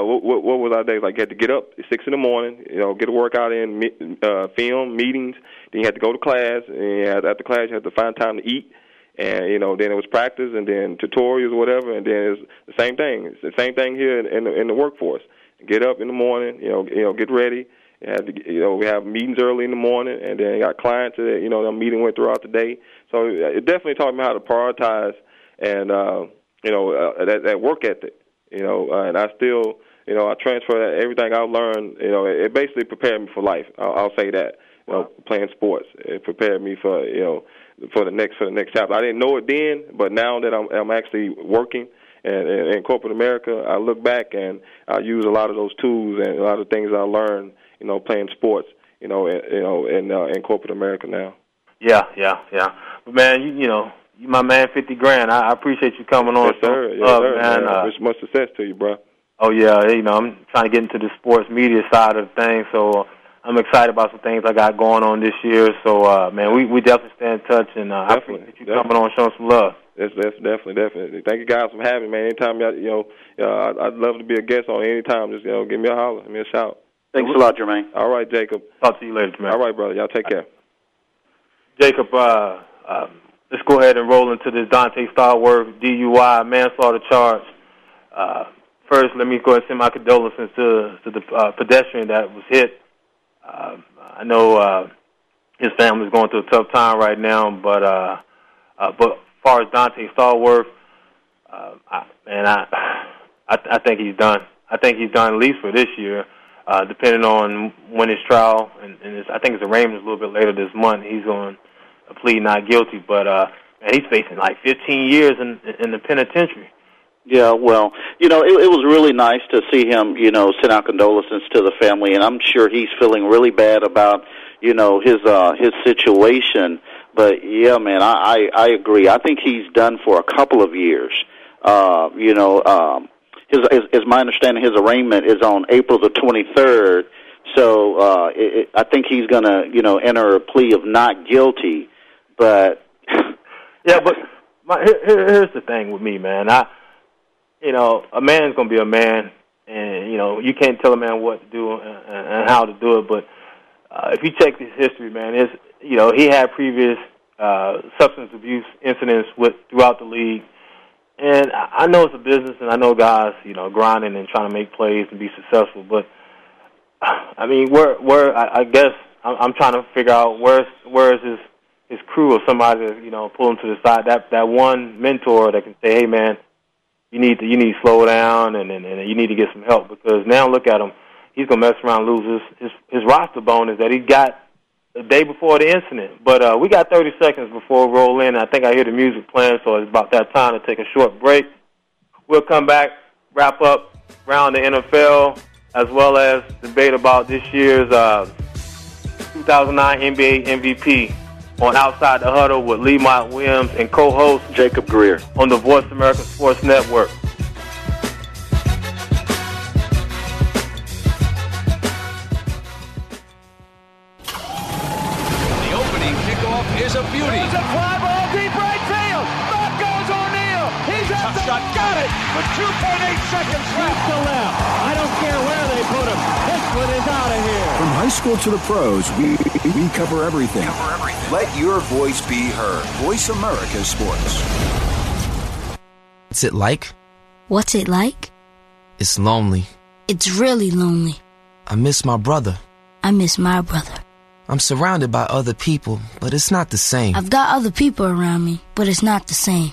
what, what, what was our days like? You had to get up at six in the morning, you know, get a workout in, uh, film meetings. Then you had to go to class, and after class you had to find time to eat, and you know, then it was practice, and then tutorials or whatever, and then it's the same thing. It's the same thing here in, in the in the workforce. Get up in the morning, you know, you know, get ready. You have to, you know, we have meetings early in the morning, and then you got clients that you know, the meeting went throughout the day. So it definitely taught me how to prioritize and. uh you know, uh, that, that work ethic, you know, uh, and I still, you know, I transfer that, everything I've learned, you know, it, it basically prepared me for life. I'll, I'll say that, you know, playing sports, it prepared me for, you know, for the next for the next chapter. I didn't know it then, but now that I'm I'm actually working and in corporate America, I look back and I use a lot of those tools and a lot of things I learned, you know, playing sports, you know, in, you know, in uh, in corporate America now. Yeah, yeah, yeah. But man, you you know, you my man, fifty grand. I, I appreciate you coming on. Yes, sir. Yes, up, sir. Man. Uh, Wish much success to you, bro. Oh yeah, you know I'm trying to get into the sports media side of things, so I'm excited about some things I got going on this year. So uh, man, we we definitely stay in touch, and uh, I appreciate you definitely. coming on, showing some love. That's, that's definitely, definitely. Thank you guys for having me, man. Anytime you know, uh, I'd love to be a guest on any time. Just you know, give me a holler, give me a shout. Thanks a lot, Jermaine. All right, Jacob. Talk to you later, Jermaine. All right, brother. Y'all take care. Jacob, uh, uh, let's go ahead and roll into this Donté Stallworth DUI manslaughter charge. Uh, first, let me go ahead and send my condolences to, to the uh, pedestrian that was hit. Uh, I know uh, his family is going through a tough time right now, but uh, uh, but as far as Donté Stallworth, uh, I, man, I, I I think he's done. I think he's done at least for this year. Uh, depending on when his trial, and, and his, I think his arraignment is a little bit later this month. He's going to plead not guilty, but uh, man, he's facing like 15 years in in the penitentiary. Yeah, well, you know, it, it was really nice to see him, you know, send out condolences to the family, and I'm sure he's feeling really bad about, you know, his uh his situation. But yeah, man, I I, I agree. I think he's done for a couple of years. Uh, you know, um, his, his, is my understanding, his arraignment is on April the 23rd. So uh, it, it, I think he's going to, you know, enter a plea of not guilty. But *laughs* yeah, but my, here, here's the thing with me, man. I, you know, a man's to be a man, and you know, you can't tell a man what to do and, and how to do it. But uh, if you check his history, man, it's you know, he had previous uh, substance abuse incidents with throughout the league. And I know it's a business, and I know guys, you know, grinding and trying to make plays and be successful. But *sighs* I mean, where, where I, I guess I'm, I'm trying to figure out where's where is his his crew or somebody to you know pull him to the side. That that one mentor that can say, "Hey, man, you need to you need to slow down and and, and you need to get some help." Because now look at him, he's gonna mess around, and lose his his, his roster bonus that he got the day before the incident. But uh, we got 30 seconds before we roll in. I think I hear the music playing, so it's about that time to take a short break. We'll come back, wrap up around the NFL, as well as debate about this year's uh, 2009 NBA MVP on Outside the Huddle with Lemont Williams and co-host Jacob Greer on the Voice America Sports Network. It with 2.8 seconds left to left. I don't care where they put him. This one is out of here. From high school to the pros, we, we cover everything. Cover everything. Let your voice be heard. Voice America Sports. What's it like? What's it like? It's lonely. It's really lonely. I miss my brother. I miss my brother. I'm surrounded by other people, but it's not the same. I've got other people around me, but it's not the same.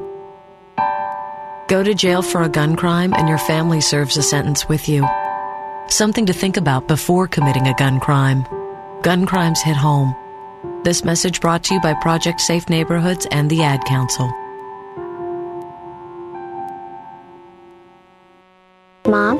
Go to jail for a gun crime and your family serves a sentence with you. Something to think about before committing a gun crime. Gun crimes hit home. This message brought to you by Project Safe Neighborhoods and the Ad Council. Mom?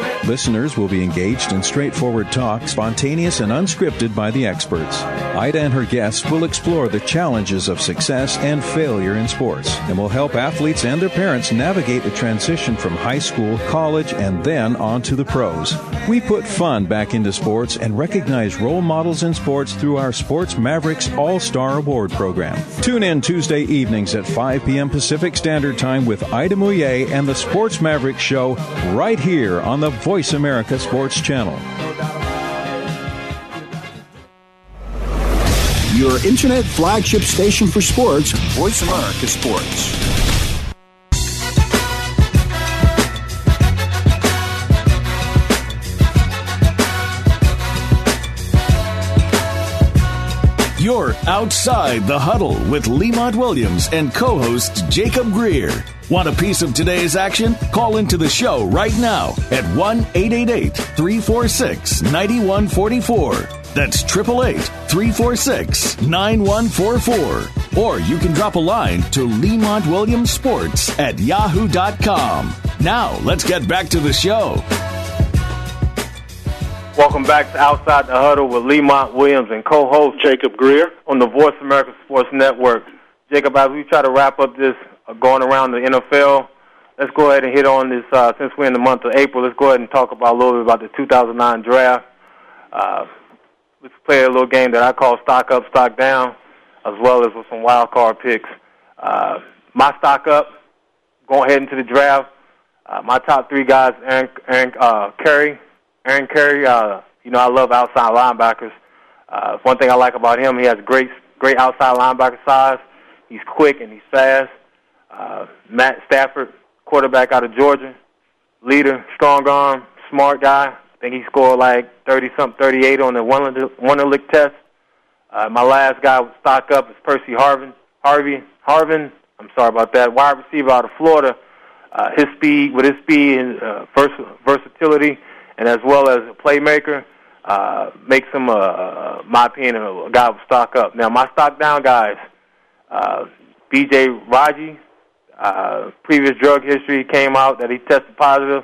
Listeners will be engaged in straightforward talk, spontaneous and unscripted by the experts. Ida and her guests will explore the challenges of success and failure in sports and will help athletes and their parents navigate the transition from high school, college, and then on to the pros. We put fun back into sports and recognize role models in sports through our Sports Mavericks All Star Award program. Tune in Tuesday evenings at 5 p.m. Pacific Standard Time with Ida Mouye and the Sports Mavericks Show right here on the Voice America Sports Channel. Your internet flagship station for sports, Voice America Sports. You're outside the huddle with Lemont Williams and co-host Jacob Greer. Want a piece of today's action? Call into the show right now at 1-888-346-9144. That's 888-346-9144. Or you can drop a line to Lemont Williams Sports at yahoo.com. Now, let's get back to the show. Welcome back to Outside the Huddle with Lemont Williams and co-host Jacob Greer on the Voice America Sports Network. Jacob, as we try to wrap up this uh, going around the NFL, let's go ahead and hit on this. Uh, since we're in the month of April, let's go ahead and talk about a little bit about the 2009 draft. Uh, let's play a little game that I call stock up, stock down, as well as with some wild card picks. Uh, my stock up, going ahead into the draft. Uh, my top three guys: Aaron, Aaron uh, Curry. Aaron Curry, uh, you know, I love outside linebackers. Uh, one thing I like about him, he has great, great outside linebacker size. He's quick and he's fast. Uh, Matt Stafford, quarterback out of Georgia, leader, strong arm, smart guy. I think he scored like 30 something, 38 on the Wonderlic test. Uh, my last guy with stock up is Percy Harvin. Harvey, Harvin, I'm sorry about that, wide receiver out of Florida. Uh, his speed, with his speed and uh, vers- versatility, and as well as a playmaker, uh, makes him, uh, my opinion, a guy with stock up. Now, my stock down guys, uh, B.J. Raji, uh, previous drug history came out that he tested positive.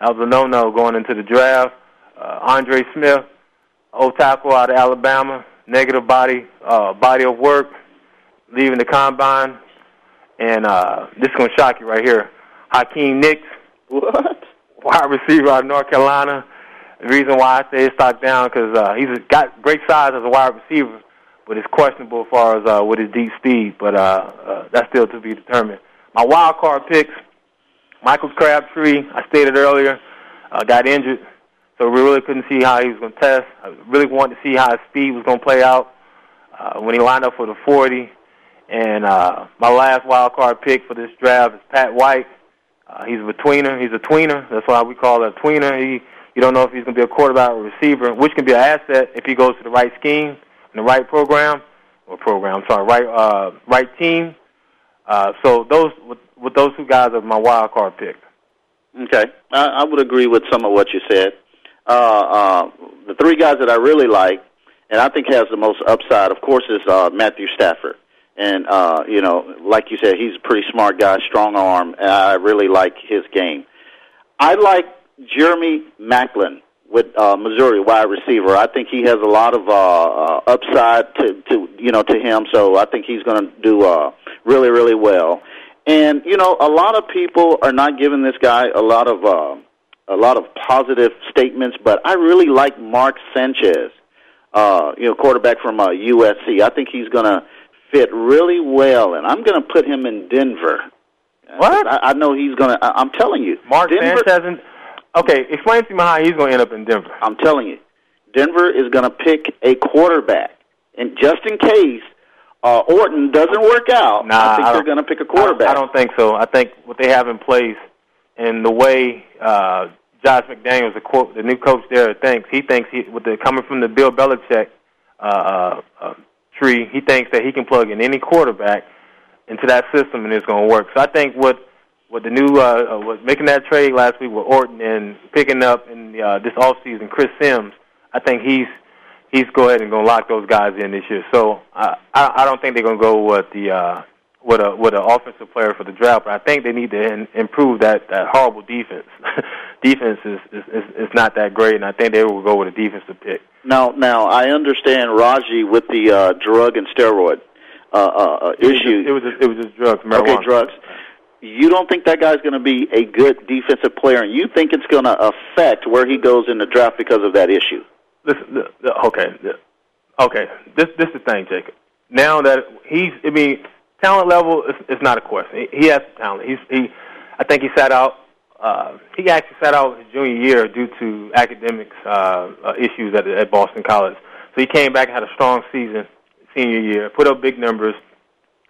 That was a no-no going into the draft. Uh, Andre Smith, old tackle out of Alabama, negative body uh, body of work, leaving the combine. And uh, this is going to shock you right here. Hakeem Nicks, what? Wide receiver out of North Carolina. The reason why I say his stock down because uh, he's got great size as a wide receiver, but it's questionable as far as uh, with his deep speed. But uh, uh, that's still to be determined. My wild card picks: Michael Crabtree. I stated earlier, uh, got injured, so we really couldn't see how he was going to test. I really wanted to see how his speed was going to play out uh, when he lined up for the 40. And uh, my last wild card pick for this draft is Pat White. Uh, he's a tweener. He's a tweener. That's why we call it a tweener. He you don't know if he's going to be a quarterback or receiver, which can be an asset if he goes to the right scheme and the right program or program. I'm sorry, right uh, right team. Uh, so those with, with those two guys are my wild card pick. Okay, I, I would agree with some of what you said. Uh, uh, the three guys that I really like, and I think has the most upside, of course, is uh, Matthew Stafford. And uh, you know, like you said, he's a pretty smart guy, strong arm, and I really like his game. I like Jeremy Maclin with uh, Missouri wide receiver. I think he has a lot of uh, uh, upside to, to you know to him. So I think he's going to do uh, really really well. And you know, a lot of people are not giving this guy a lot of uh, a lot of positive statements, but I really like Mark Sanchez, uh, you know, quarterback from uh, USC. I think he's going to fit really well, and I'm going to put him in Denver. What? I, I know he's going to. I'm telling you, Mark Denver, Sanchez. Okay, explain to me how he's going to end up in Denver. I'm telling you, Denver is going to pick a quarterback, and just in case uh, Orton doesn't work out, Nah, I think I they're going to pick a quarterback. I don't think so. I think what they have in place and the way uh, Josh McDaniels, the, co- the new coach there, thinks, he thinks he, with the coming from the Bill Belichick uh, uh, tree, he thinks that he can plug in any quarterback into that system and it's going to work. So I think what what the new uh, uh, what making that trade last week with Orton and picking up in uh, this offseason Chris Sims, I think he's he's go ahead and going to lock those guys in this year. So I I don't think they're going to go with the uh, with a with an offensive player for the draft, but I think they need to in, improve that that horrible defense. *laughs* defense is, is is is not that great, and I think they will go with a defensive pick. Now, now I understand Raji with the uh, drug and steroid uh, uh, uh, It was issue. just, it was just, it was just drugs, marijuana. Okay, drugs. You don't think that guy's going to be a good defensive player, and you think it's going to affect where he goes in the draft because of that issue? Listen, okay, okay. This this is the thing, Jacob. Now that he's, I mean, talent level is, is not a question. He, he has talent. He's he. I think he sat out. Uh, he actually sat out his junior year due to academics uh, uh, issues at at Boston College. So he came back and had a strong season senior year. Put up big numbers.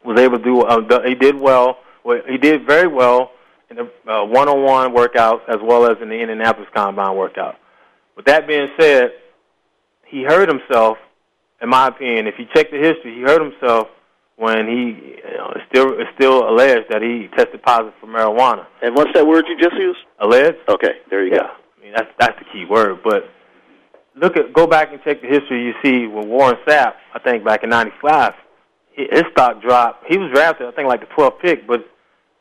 Was able to do. Uh, he did well. He did very well in the uh, one-on-one workouts as well as in the Indianapolis Combine workout. With that being said, he hurt himself. In my opinion, if you check the history, he hurt himself when he you know, still it's still alleged that he tested positive for marijuana. And what's that word you just used? Alleged. Okay, there you go. I mean that's that's the key word. But look at go back and check the history. You see when Warren Sapp, I think back in '95, his stock dropped. He was drafted, I think, like the 12th pick, but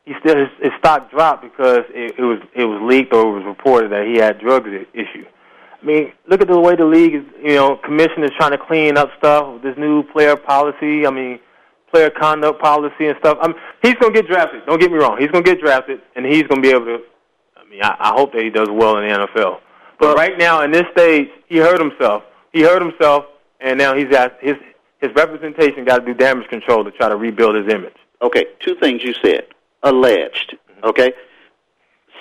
he still his, his stock dropped because it, it was it was leaked or it was reported that he had drugs issue. I mean, look at the way the league is. You know, commission is trying to clean up stuff with this new player policy. I mean, player conduct policy and stuff. I mean, he's going to get drafted. Don't get me wrong. He's going to get drafted, and he's going to be able to. I mean, I, I hope that he does well in the NFL. But right now, in this stage, he hurt himself. He hurt himself, and now he's at his his representation got to do damage control to try to rebuild his image. Okay, two things you said. Alleged. Mm-hmm. Okay.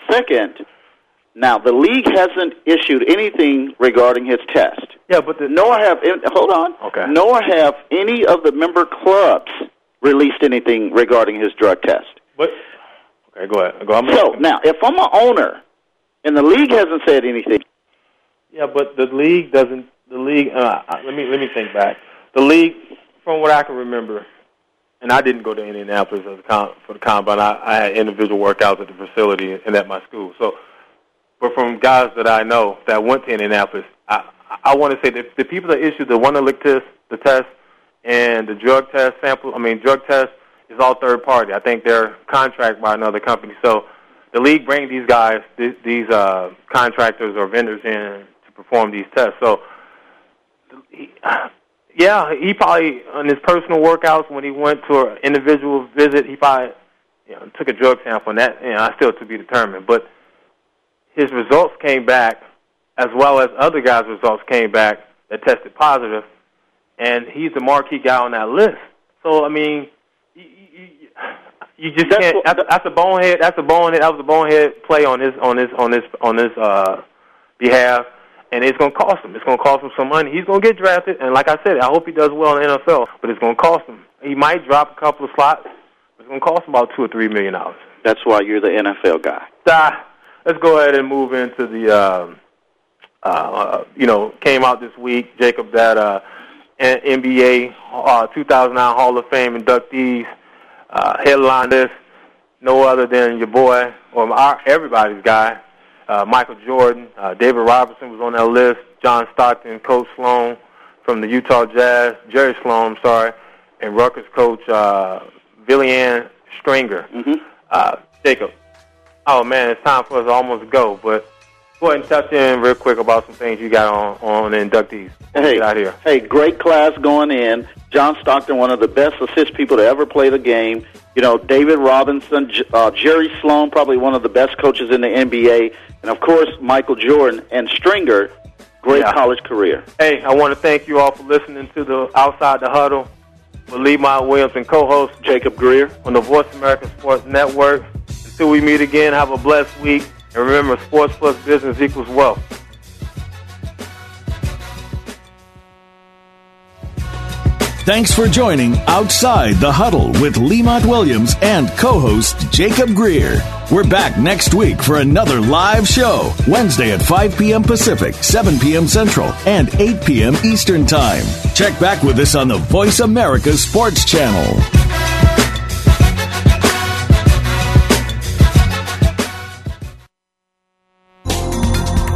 Second, now the league hasn't issued anything regarding his test. Yeah, but the, nor have hold on. Okay. Nor have any of the member clubs released anything regarding his drug test. But okay, go ahead. Go. I'm So now, if I'm an owner and the league hasn't said anything, Yeah, but the league doesn't. The league. Uh, let me let me think back. The league, from what I can remember, and I didn't go to Indianapolis as a com- for the combine. I, I had individual workouts at the facility and at my school. So, but from guys that I know that went to Indianapolis, I want to say that the people that issued the one lick test, the test, and the drug test sample. I mean, drug test is all third party. I think they're contracted by another company. So, the league brings these guys, th- these uh, contractors or vendors in to perform these tests. So, *sighs* yeah, he probably on his personal workouts when he went to an individual visit, he probably you know, took a drug sample, and that you know, I still to be determined. But his results came back as well as other guys' results came back that tested positive, and he's the marquee guy on that list. So I mean, you, you, you just That's can't. what- That's, that's a bonehead. That's a bonehead. That was a bonehead play on his on his on his on his uh, behalf, and it's going to cost him. It's going to cost him some money. He's going to get drafted, and like I said, I hope he does well in the NFL. But it's going to cost him. He might drop a couple of slots. It's going to cost him about two or three million dollars. That's why you're the NFL guy. Ah, let's go ahead and move into the, um, uh, uh, you know, came out this week, Jacob, that uh, NBA uh, 2009 Hall of Fame inductees uh, headline list, no other than your boy, or our, everybody's guy, uh, Michael Jordan. Uh, David Robinson was on that list. John Stockton, Coach Sloan from the Utah Jazz, Jerry Sloan, I'm sorry, and Rutgers coach uh, Vivian Stringer. Uh, Jacob, oh man, it's time for us to almost go, but go ahead and touch in real quick about some things you got on on the inductees. Hey, Get out here. hey, great class going in. John Stockton, one of the best assist people to ever play the game. You know, David Robinson, uh, Jerry Sloan, probably one of the best coaches in the NBA, and of course Michael Jordan and Stringer. Great Yeah. college career. Hey, I want to thank you all for listening to the Outside the Huddle with Lemont Williams and co-host Jacob Greer on the Voice America Sports Network. Until we meet again, have a blessed week, and remember, sports plus business equals wealth. Thanks for joining Outside the Huddle with Lemont Williams and co-host Jacob Greer. We're back next week for another live show, Wednesday at 5 p.m. Pacific, 7 p.m. Central, and 8 p.m. Eastern Time. Check back with us on the Voice America Sports Channel.